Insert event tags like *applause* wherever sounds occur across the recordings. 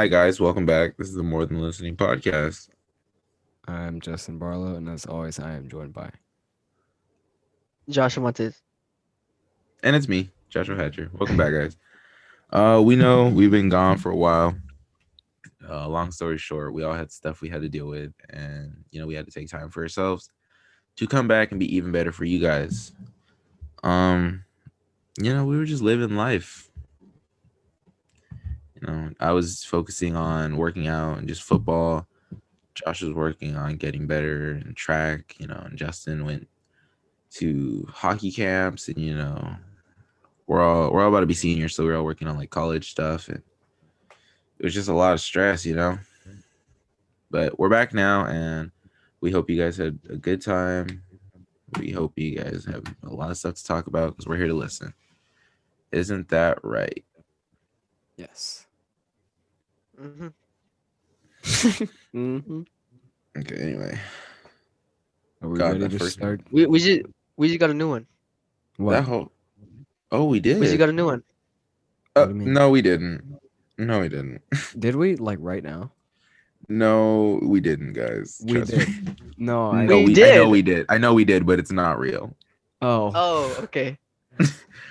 Hi guys, welcome back. This is the More Than Listening podcast. I'm Justin Barlow, and as always, I am joined by. Joshua Montes. And it's me, Joshua Hatcher. Welcome back, guys. Uh, we know we've been gone for a while. Uh, long story short, we all had stuff we had to deal with, and you know we had to take time for ourselves to come back and be even better for you guys. Um, you know, we were just living life. You know, I was focusing on working out and just football. Josh was working on getting better in track, you know, and Justin went to hockey camps and you know, we're all we're all about to be seniors, so we're all working on like college stuff and it was just a lot of stress, you know. But we're back now and we hope you guys had a good time. We hope you guys have a lot of stuff to talk about because we're here to listen. Isn't that right? Yes. Hmm mm-hmm. Okay, anyway. Are we God, ready that to first- start? We we just we just got a new one. What? That whole Oh, we did. We just got a new one. Uh, What do you mean? no, we didn't. No, we didn't. *laughs* Did we like right now? No, we didn't, guys. We Trust me. *laughs* No, I No, We we, I know we did. I know we did, but it's not real. Oh. Oh, okay. *laughs*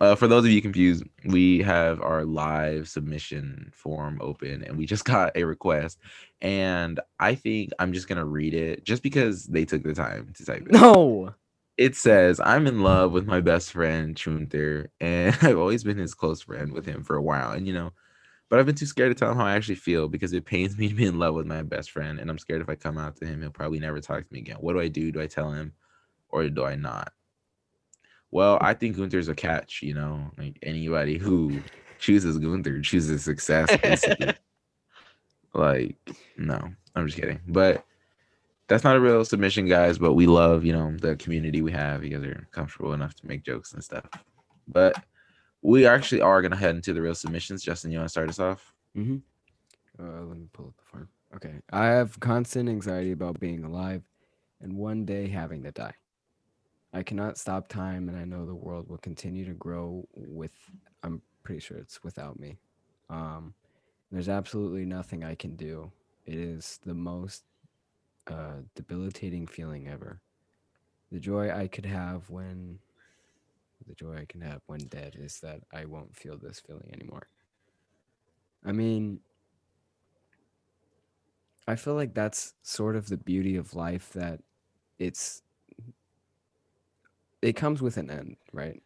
Uh, for those of you confused, we have our live submission form open, and we just *laughs* got a request. And I think I'm just gonna read it, just because they took the time to type it. No. It says, "I'm in love with my best friend Gunther, and *laughs* I've always been his close friend with him for a while. And you know, but I've been too scared to tell him how I actually feel because it pains me to be in love with my best friend, and I'm scared if I come out to him, he'll probably never talk to me again. What do I do? Do I tell him, or do I not?" Well, I think Gunther's a catch. You know, like anybody who chooses Gunther chooses success. Basically. *laughs* like, no, I'm just kidding. But that's not a real submission, guys. But we love, you know, the community we have. You guys are comfortable enough to make jokes and stuff. But we actually are gonna head into the real submissions. Justin, you want to start us off? Mm-hmm. Uh, let me pull up the form. Okay. I have constant anxiety about being alive and one day having to die. I cannot stop time, and I know the world will continue to grow with. I'm pretty sure it's without me. Um, there's absolutely nothing I can do. It is the most uh, debilitating feeling ever. The joy I could have when. The joy I can have when dead is that I won't feel this feeling anymore. I mean, I feel like that's sort of the beauty of life that it's it comes with an end, right?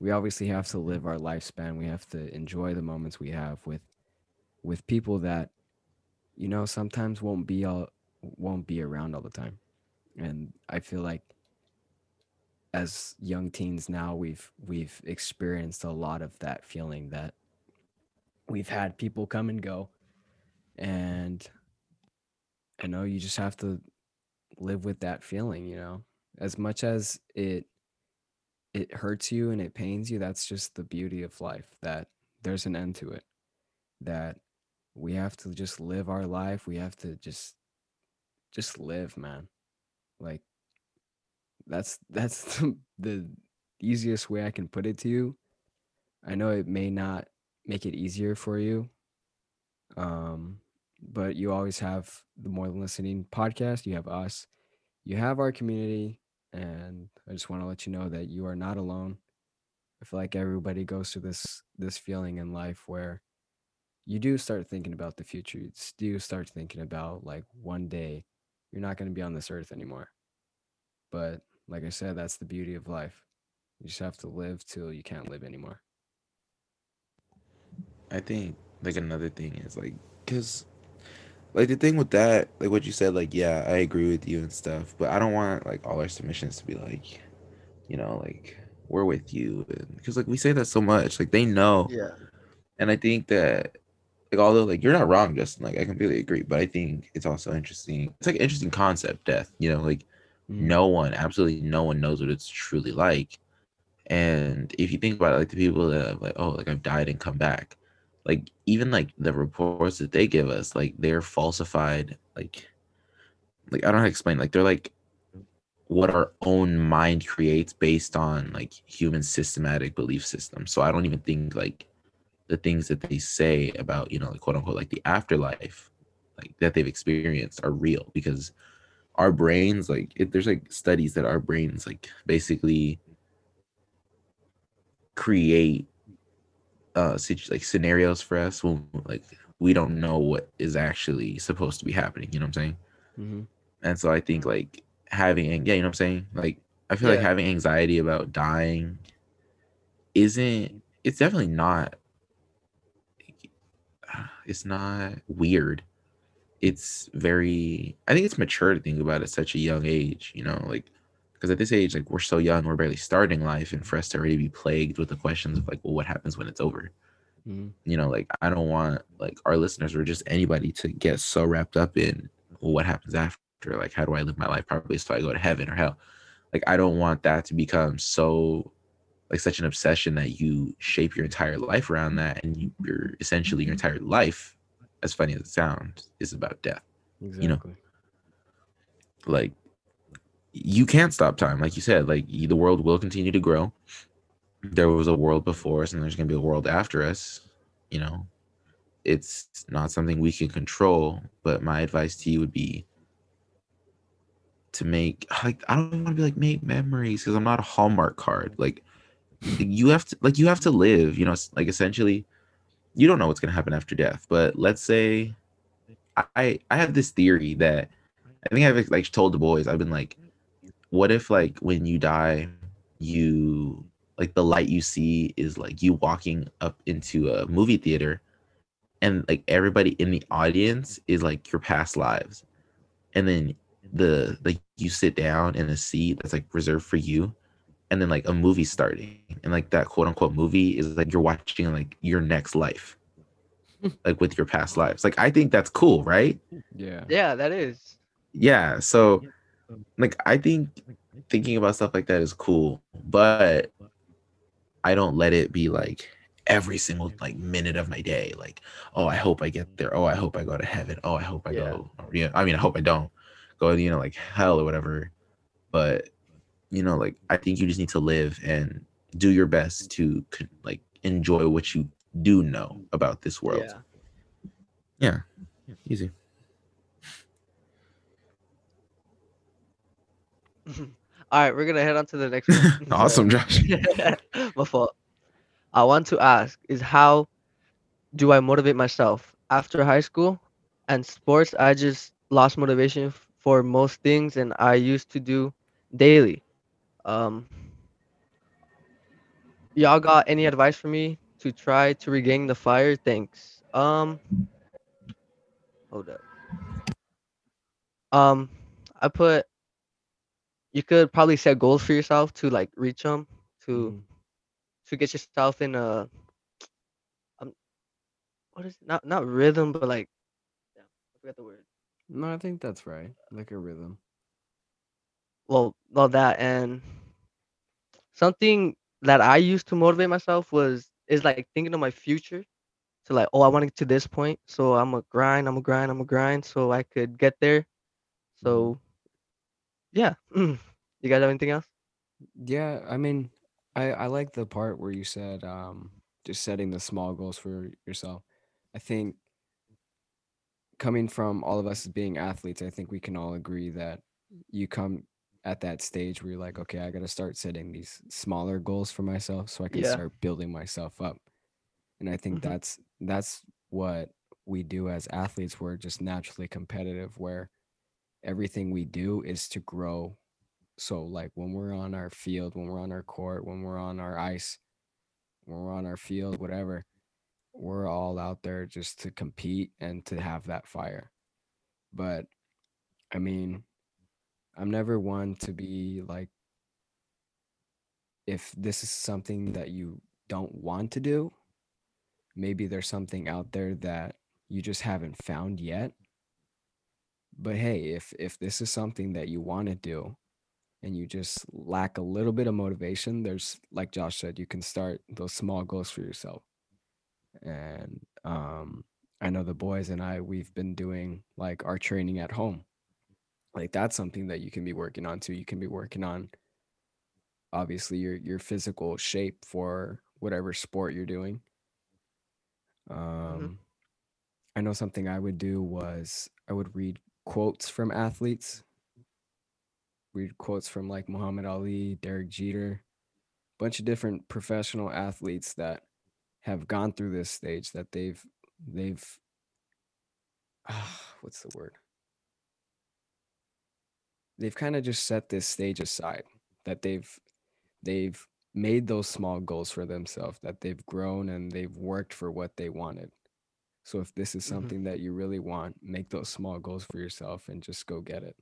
We obviously have to live our lifespan. We have to enjoy the moments we have with with people that you know sometimes won't be all won't be around all the time. And I feel like as young teens now we've we've experienced a lot of that feeling that we've had people come and go and I know you just have to live with that feeling, you know. As much as it it hurts you and it pains you, that's just the beauty of life that there's an end to it. That we have to just live our life. We have to just just live, man. Like that's *laughs* that's the, the easiest way I can put it to you. I know it may not make it easier for you. Um but you always have the more than listening podcast you have us you have our community and i just want to let you know that you are not alone. I feel like everybody goes through this this feeling in life where you do start thinking about the future you do start thinking about like one day you're not going to be on this earth anymore. But like i said that's the beauty of life. You just have to live till you can't live anymore. I think like another thing is like because like the thing with that like what you said like yeah I agree with you and stuff but I don't want like all our submissions to be like you know like we're with you because like we say that so much like they know Yeah. and I think that like although like you're not wrong Justin like I completely agree but I think it's also interesting it's like an interesting concept death you know like Mm. no one absolutely no one knows what it's truly like and if you think about it like the people that have like oh like i've died and come back like even like the reports that they give us like they're falsified like like i don't know how to explain like they're like what our own mind creates based on like human systematic belief system. So i don't even think like the things that they say about you know like quote unquote like the afterlife like that they've experienced are real because our brains like it, there's like studies that our brains like basically create uh situ- like scenarios for us when like we don't know what is actually supposed to be happening you know what i'm saying? Hmm and so i think like having yeah you know what i'm saying? Like i feel like having anxiety about dying isn't it's definitely not it's not weird. It's very i think it's mature to think about at such a young age you know like because at this age like we're so young we're barely starting life and for us to already be plagued with the questions of like well what happens when it's over? Hmm you know like i don't want like our listeners or just anybody to get so wrapped up in well, what happens after? Like how do i live my life properly so i go to heaven or hell? Like i don't want that to become so like such an obsession that you shape your entire life around that and you, you're essentially your entire life as funny as it sounds is about death. Exactly. know, like you can't stop time like you said like the world will continue to grow. There was a world before us and there's going to be a world after us you know? It's not something we can control but my advice to you would be to make like i don't want to be like make memories because i'm not a hallmark card. Like you have to like you have to live you know like essentially you don't know what's going to happen after death but let's say i i have this theory that i think i've like told the boys i've been like what if like when you die you like the light you see is like you walking up into a movie theater and like everybody in the audience is like your past lives and then the like you sit down in a seat that's like reserved for you and then like a movie starting and like that quote unquote movie is like you're watching like your next life *laughs* like with your past lives like i think that's cool right Yeah. Yeah, that is. yeah so like i think thinking about stuff like that is cool but i don't let it be like every single like minute of my day like oh i hope i get there oh i hope i go to heaven oh i hope i Yeah. go or, yeah i mean i hope i don't go you know like hell or whatever but you know like i think you just need to live and do your best to like enjoy what you do know about this world Yeah. Yeah. easy *laughs* All right, we're gonna head on to the next one. *laughs* awesome *laughs* josh My fault. I want to ask is how do I motivate myself after high school and sports? I just lost motivation for most things, and I used to do daily. Um, y'all got any advice for me to try to regain the fire? Thanks. Um, hold up. Um, I put you could probably set goals for yourself to like reach them to Mhm. to get yourself in a um what is it? not not rhythm but like yeah, I forgot the word. No, I think that's right. Like a rhythm. Well, well that and something that I used to motivate myself was is like thinking of my future. So like, oh, I want to get to this point, so I'm a grind, I'm a grind, I'm a grind, so I could get there. So yeah, you guys have anything else? Yeah, I mean, I I like the part where you said um just setting the small goals for yourself. I think coming from all of us as being athletes, I think we can all agree that you come at that stage where you're like, okay, I got to start setting these smaller goals for myself so I can Yeah. start building myself up. And I think Mhm. that's that's what we do as athletes. We're just naturally competitive where everything we do is to grow. So like when we're on our field, when we're on our court, when we're on our ice, when we're on our field, whatever, we're all out there just to compete and to have that fire. But I mean, I'm never one to be like, if this is something that you don't want to do, maybe there's something out there that you just haven't found yet. But hey, if if this is something that you want to do and you just lack a little bit of motivation, there's like Josh said, you can start those small goals for yourself. And um I know the boys and I we've been doing like our training at home. Like that's something that you can be working on too. You can be working on obviously your your physical shape for whatever sport you're doing Um, I know something I would do was I would read quotes from athletes, read quotes from like Muhammad Ali, Derek Jeter, a bunch of different professional athletes that have gone through this stage that they've they've ah, *sighs* what's the word? They've kind of just set this stage aside that they've they've made those small goals for themselves that they've grown and they've worked for what they wanted. So if this is Mhm. something that you really want, make those small goals for yourself and just go get it.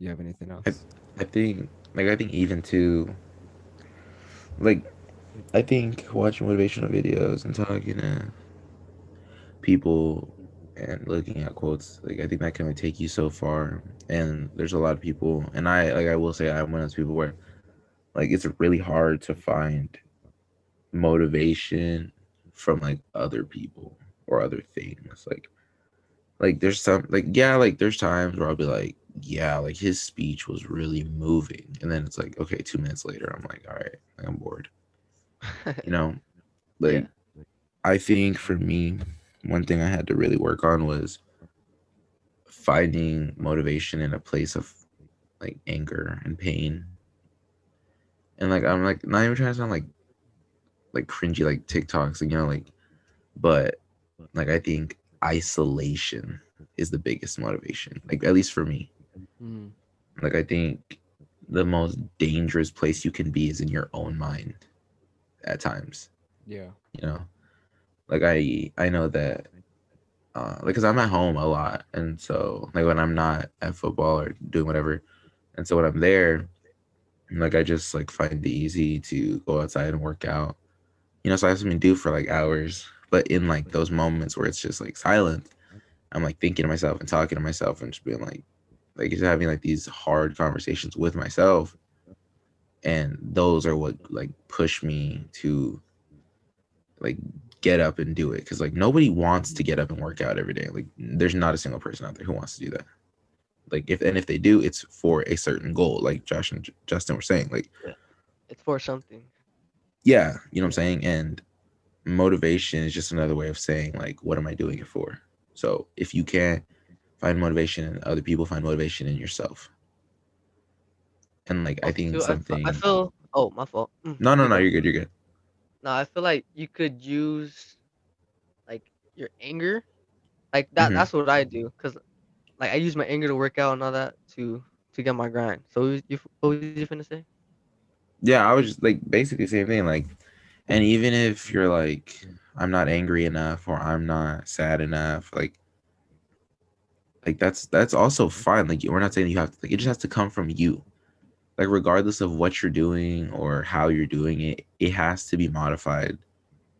You have anything else? I think, like, I think even to, like, I think watching motivational videos and talking to people and looking at quotes, like, I think that can only take you so far. And there's a lot of people, and I, like, I will say, I'm one of those people where, like, it's really hard to find motivation from like other people or other things. Like, like there's some, like, yeah, like, there's times where I'll be like, yeah, like his speech was really moving. And then it's like, okay, two minutes later, I'm like, all right, like, I'm bored. *laughs* You know, like I think for me, one thing I had to really work on was finding motivation in a place of like anger and pain. And like I'm like not even trying to sound like like cringy like TikToks, you know, like but like I think isolation is the biggest motivation. Like at least for me. Mm, Like I think the most dangerous place you can be is in your own mind at times. yeah. You know? Like I I know that uh like cuz I'm at home a lot and so like when I'm not at football or doing whatever and so when I'm there like I just like find it easy to go outside and work out. You know, so I have something to do for like hours. But in like those moments where it's just like silent, I'm like thinking to myself and talking to myself and just being like like just having like these hard conversations with myself. And those are what like push me to like get up and do it. Cause like nobody wants to get up and work out every day. Like there's not a single person out there who wants to do that. Like if and if they do, it's for a certain goal. Like Josh and J- Justin were saying. Like it's for something. yeah, you know what I'm saying? And motivation is just another way of saying like what am I doing it for? So if you can't find motivation in other people, find motivation in yourself. And like I Also, think I fe- something I feel. Oh, my fault. Mm, No, no, no, you're good, you're good. No, I feel like you could use like your anger, like that. Mhm. That's what I do, cause like I use my anger to work out and all that to to get my grind. So what was you what was you finna say? Yeah, I was just like basically the same thing. Like, and even if you're like, I'm not angry enough or I'm not sad enough, like, like that's that's also fine. Like, we're not saying you have to. Like, it just has to come from you. Like, regardless of what you're doing or how you're doing it, it has to be modified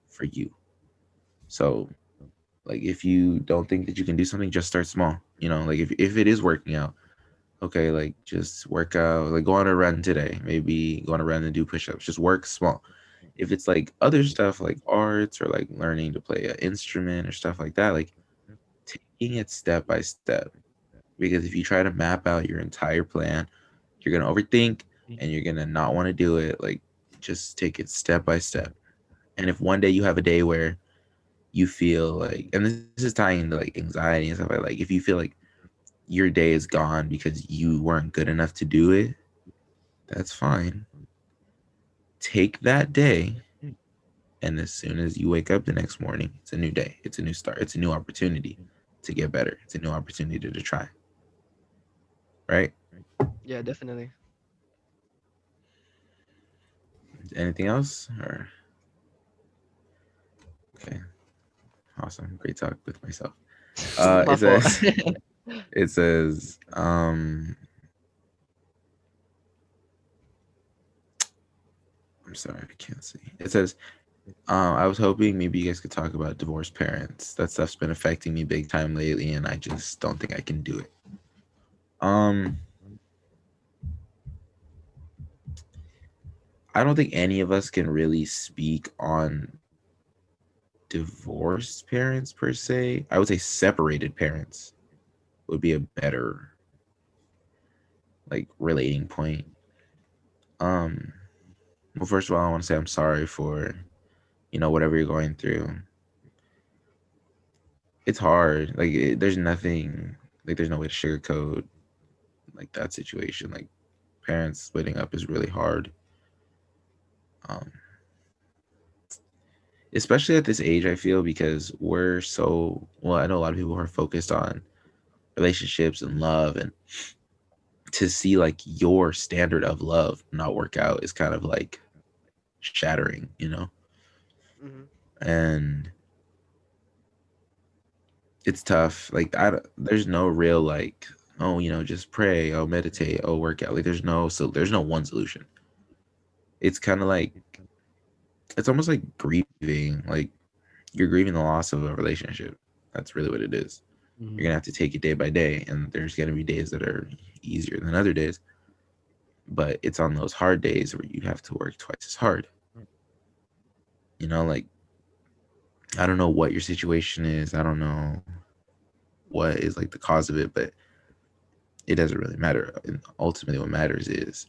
for you. So, like, if you don't think that you can do something, just start small. You know, like if if it is working out, okay, like just work out, like go on a run today. Maybe go on a run and do push-ups. Just work small. If it's like other mm-hmm. stuff like arts or like learning to play an instrument or stuff like that, like mm-hmm. taking it step by step. Because if you try to map out your entire plan, you're gonna overthink mm-hmm. and you're gonna not want to do it. Like just take it step by step. And if one day you have a day where you feel like and this, this is tying into like anxiety and stuff like like if you feel like your day is gone because you weren't good enough to do it, that's fine. Take that day, and as soon as you wake up the next morning, it's a new day. It's a new start. It's a new opportunity to get better. It's a new opportunity to try. Right? Yeah, definitely. Anything else? Or okay. Awesome. Great talk with myself. *laughs* Uh, it says *laughs* it says um sorry i can't see. It says um i was hoping maybe you guys could talk about divorced parents. That stuff's been affecting me big time lately and i just don't think i can do it. Um i don't think any of us can really speak on divorced parents per se. I would say separated parents would be a better like relating point. Um well first of all I want to say I'm sorry for you know whatever you're going through. it's hard. Like it, there's nothing like there's no way to sugarcoat like that situation. Like parents splitting up is really hard. Um especially at this age, I feel because we're so well, I know a lot of people are focused on relationships and love and to see like your standard of love not work out is kind of like shattering, you know? Mm-hmm. And it's tough. Like I there's no real like oh, you know, just pray, oh meditate, oh work out. Like there's no so there's no one solution. It's kind of like it's almost like grieving, like you're grieving the loss of a relationship. That's really what it is. Mhm. You're gonna have to take it day by day, and there's gonna be days that are easier than other days. But it's on those hard days where you have to work twice as hard. You know, like I don't know what your situation is. I don't know what is like the cause of it, but it doesn't really matter. And ultimately, what matters is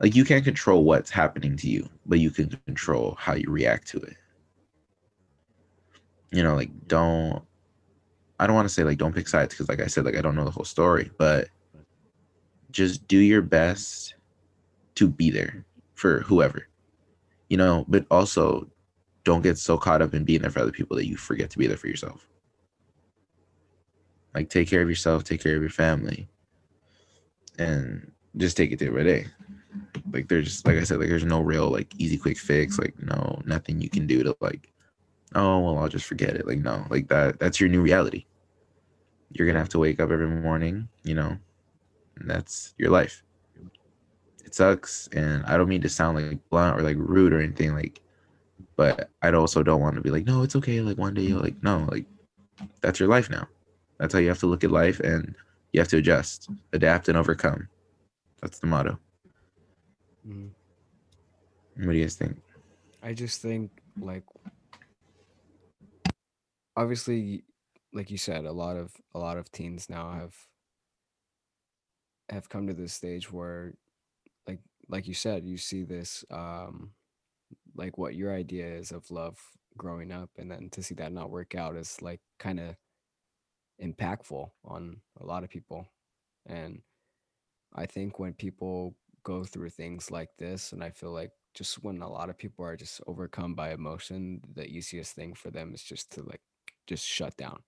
like you can't control what's happening to you, but you can control how you react to it. You know, like don't I don't want to say like don't pick sides because like I said, like I don't know the whole story, but just do your best to be there for whoever. You know, but also don't get so caught up in being there for other people that you forget to be there for yourself. Like take care of yourself, take care of your family, and just take it day by day. Like there's like I said, like there's no real like easy quick fix. Like no nothing you can do to like, oh well I'll just forget it. Like no, like that that's your new reality. You're gonna have to wake up every morning, you know, that's your life. It sucks, and I don't mean to sound like blunt or like rude or anything like, but I also don't want to be like, no, it's okay. Like one day you'll like no, like that's your life now. That's how you have to look at life, and you have to adjust, adapt, and overcome. That's the motto. Mhm. What do you guys think? I just think like obviously like you said a lot of a lot of teens now have have come to this stage where like you said you see this um like what your idea is of love growing up and then to see that not work out is like kind of impactful on a lot of people. And i think when people go through things like this and i feel like just when a lot of people are just overcome by emotion the easiest thing for them is just to like just shut down.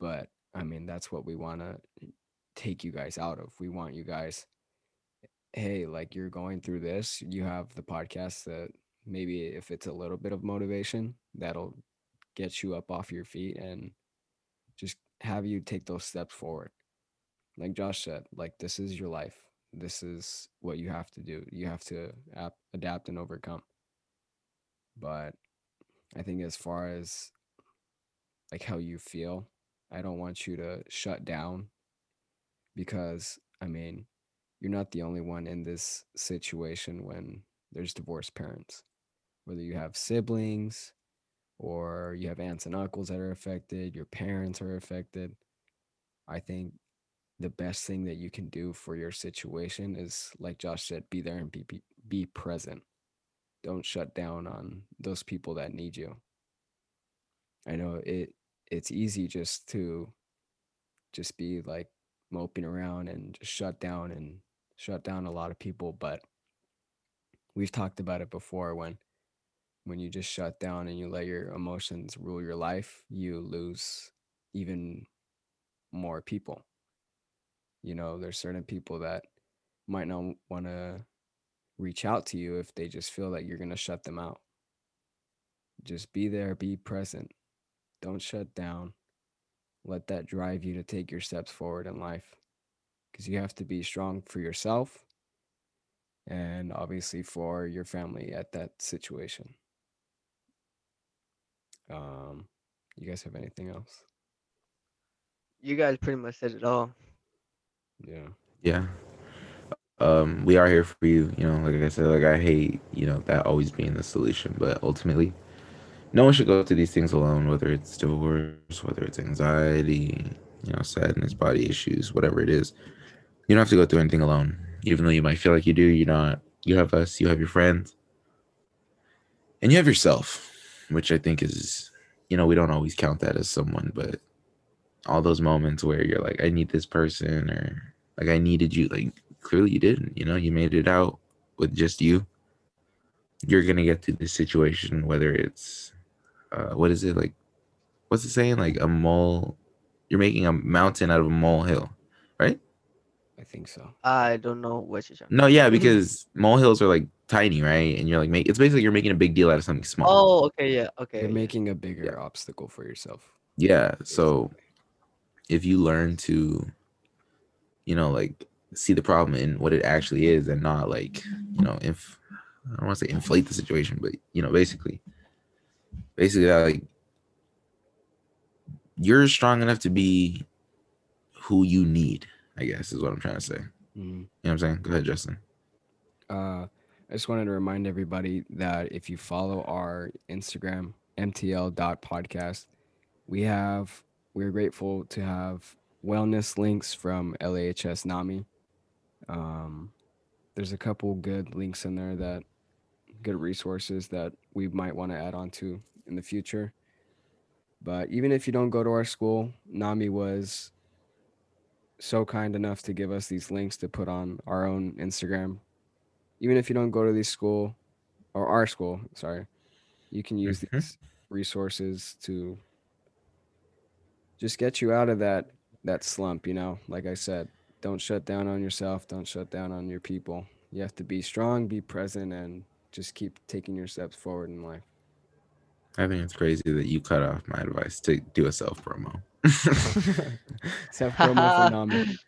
But i mean that's what we want to take you guys out of. We want you guys hey like you're going through this you have the podcast that maybe if it's a little bit of motivation that'll get you up off your feet and just have you take those steps forward. Like josh said like this is your life. This is what you have to do. You have to ap- adapt and overcome. But i think as far as like how you feel i don't want you to shut down because i mean you're not the only one in this situation when there's divorced parents. Whether you have siblings or you have aunts and uncles that are affected your parents are affected i think the best thing that you can do for your situation is like josh said be there and be be, be present. Don't shut down on those people that need you. I know it it's easy just to just be like moping around and just shut down and shut down a lot of people but we've talked about it before when when you just shut down and you let your emotions rule your life you lose even more people. You know there's certain people that might not want to reach out to you if they just feel that you're going to shut them out. Just be there be present. Don't shut down. Let that drive you to take your steps forward in life because you have to be strong for yourself and obviously for your family at that situation um you guys have anything else You guys pretty much said it all. yeah Yeah. Um, we are here for you. You know, like I said, like I hate, you know, that always being the solution, but ultimately, no one should go through these things alone. Whether it's divorce, whether it's anxiety, you know, sadness, body issues, whatever it is, you don't have to go through anything alone. Even though you might feel like you do, you're not. You have us. You have your friends, and you have yourself, which I think is you know, we don't always count that as someone, but all those moments where you're like, I need this person, or like I needed you, like clearly you didn't. You know, you made it out with just you. You're gonna get through this situation, whether it's uh, what is it like? What's it saying? Like a mole. You're making a mountain out of a molehill, right? I think so. I don't know what you're talking. No, yeah, because molehills are like tiny, right? And you're like, make it's basically you're making a big deal out of something small. Oh, okay, yeah, okay. You're yeah. making a bigger obstacle for yourself. Yeah. So if you learn to, you know, like see the problem in what it actually is and not like, you know, if I don't want to say inflate the situation, but you know, basically, basically uh, like you're strong enough to be who you need, I guess is what I'm trying to say. You Mhm. know what I'm saying? Go ahead, Justin. Uh, I just wanted to remind everybody that if you follow our Instagram, mtl.podcast, we have, we're grateful to have wellness links from LAHS NAMI. Um, there's a couple good links in there that, good resources that we might want to add on to in the future. But even if you don't go to our school, NAMI was so kind enough to give us these links to put on our own Instagram even if you don't go to the school or our school, sorry, you can use Mhm. these resources to just get you out of that that slump, you know. Like I said, don't shut down on yourself, don't shut down on your people. You have to be strong, be present and just keep taking your steps forward in life. I think it's crazy that you cut off my advice to do a self promo. *laughs* Self promo for *laughs* Nami.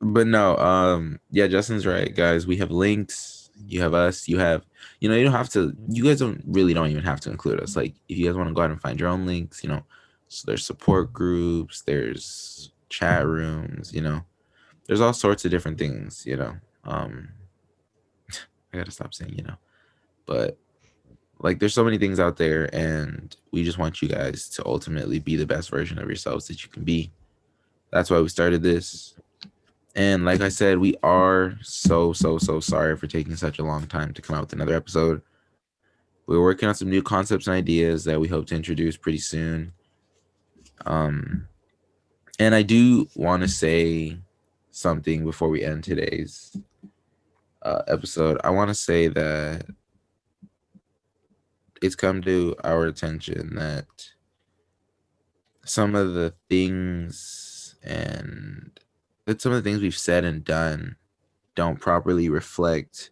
but no um yeah justin's right guys. We have links. You have us. You have you know you don't have to you guys don't really don't even have to include us. Like if you guys want to go out and find your own links you know so there's support groups there's chat rooms you know. There's all sorts of different things you know. Um *laughs* i gotta stop saying you know. But like there's so many things out there and we just want you guys to ultimately be the best version of yourselves that you can be that's why we started this and like I said, we are so, so, so sorry for taking such a long time to come out with another episode. We're working on some new concepts and ideas that we hope to introduce pretty soon. Um, and I do want to say something before we end today's uh, episode. I want to say that it's come to our attention that some of the things and that some of the things we've said and done don't properly reflect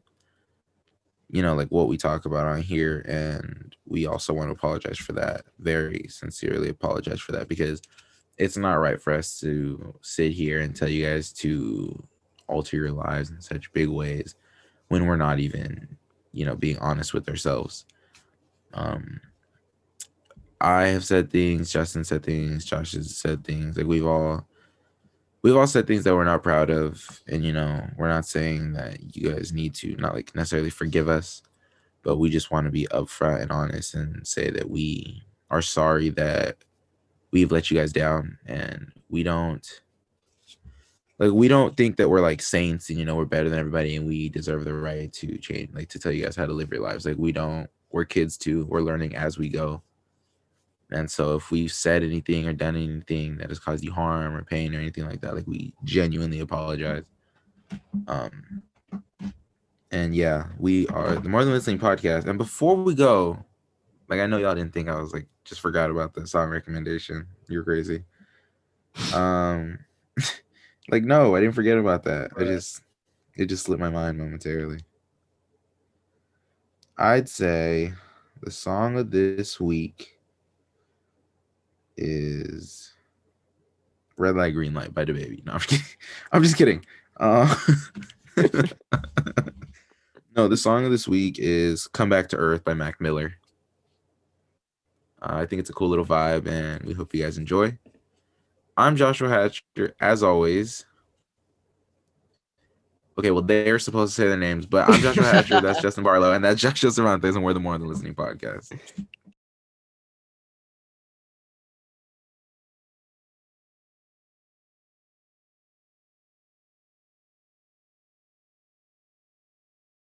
you know like what we talk about on here and we also want to apologize for that. Very sincerely apologize for that because it's not right for us to sit here and tell you guys to alter your lives in such big ways when we're not even you know being honest with ourselves um i have said things justin said things josh has said things. Like we've all we've all said things that we're not proud of. And you know we're not saying that you guys need to not like necessarily forgive us but we just want to be upfront and honest and say that we are sorry that we've let you guys down. And we don't like we don't think that we're like saints and you know we're better than everybody and we deserve the right to change like to tell you guys how to live your lives. Like we don't we're kids too we're learning as we go and so if we've said anything or done anything that has caused you harm or pain or anything like that, like we genuinely apologize. Um and yeah, we are the More Than Listening podcast. And before we go, like I know y'all didn't think I was like just forgot about the song recommendation. You're crazy. Um *laughs* like no, I didn't forget about that. I just it just slipped my mind momentarily. I'd say the song of this week is Red Light Green Light by DaBaby. No, I'm just *laughs* kidding. I'm just kidding. Uh, *laughs* no, the song of this week is Come Back to Earth by Mac Miller. Uh, I think it's a cool little vibe and we hope you guys enjoy. I'm Joshua Hatcher, as always. Okay, well, they're supposed to say their names, but I'm Joshua Hatcher, that's *laughs* Justin Barlow, and that's Joshua Cervantes, and we're the More Than Listening podcast.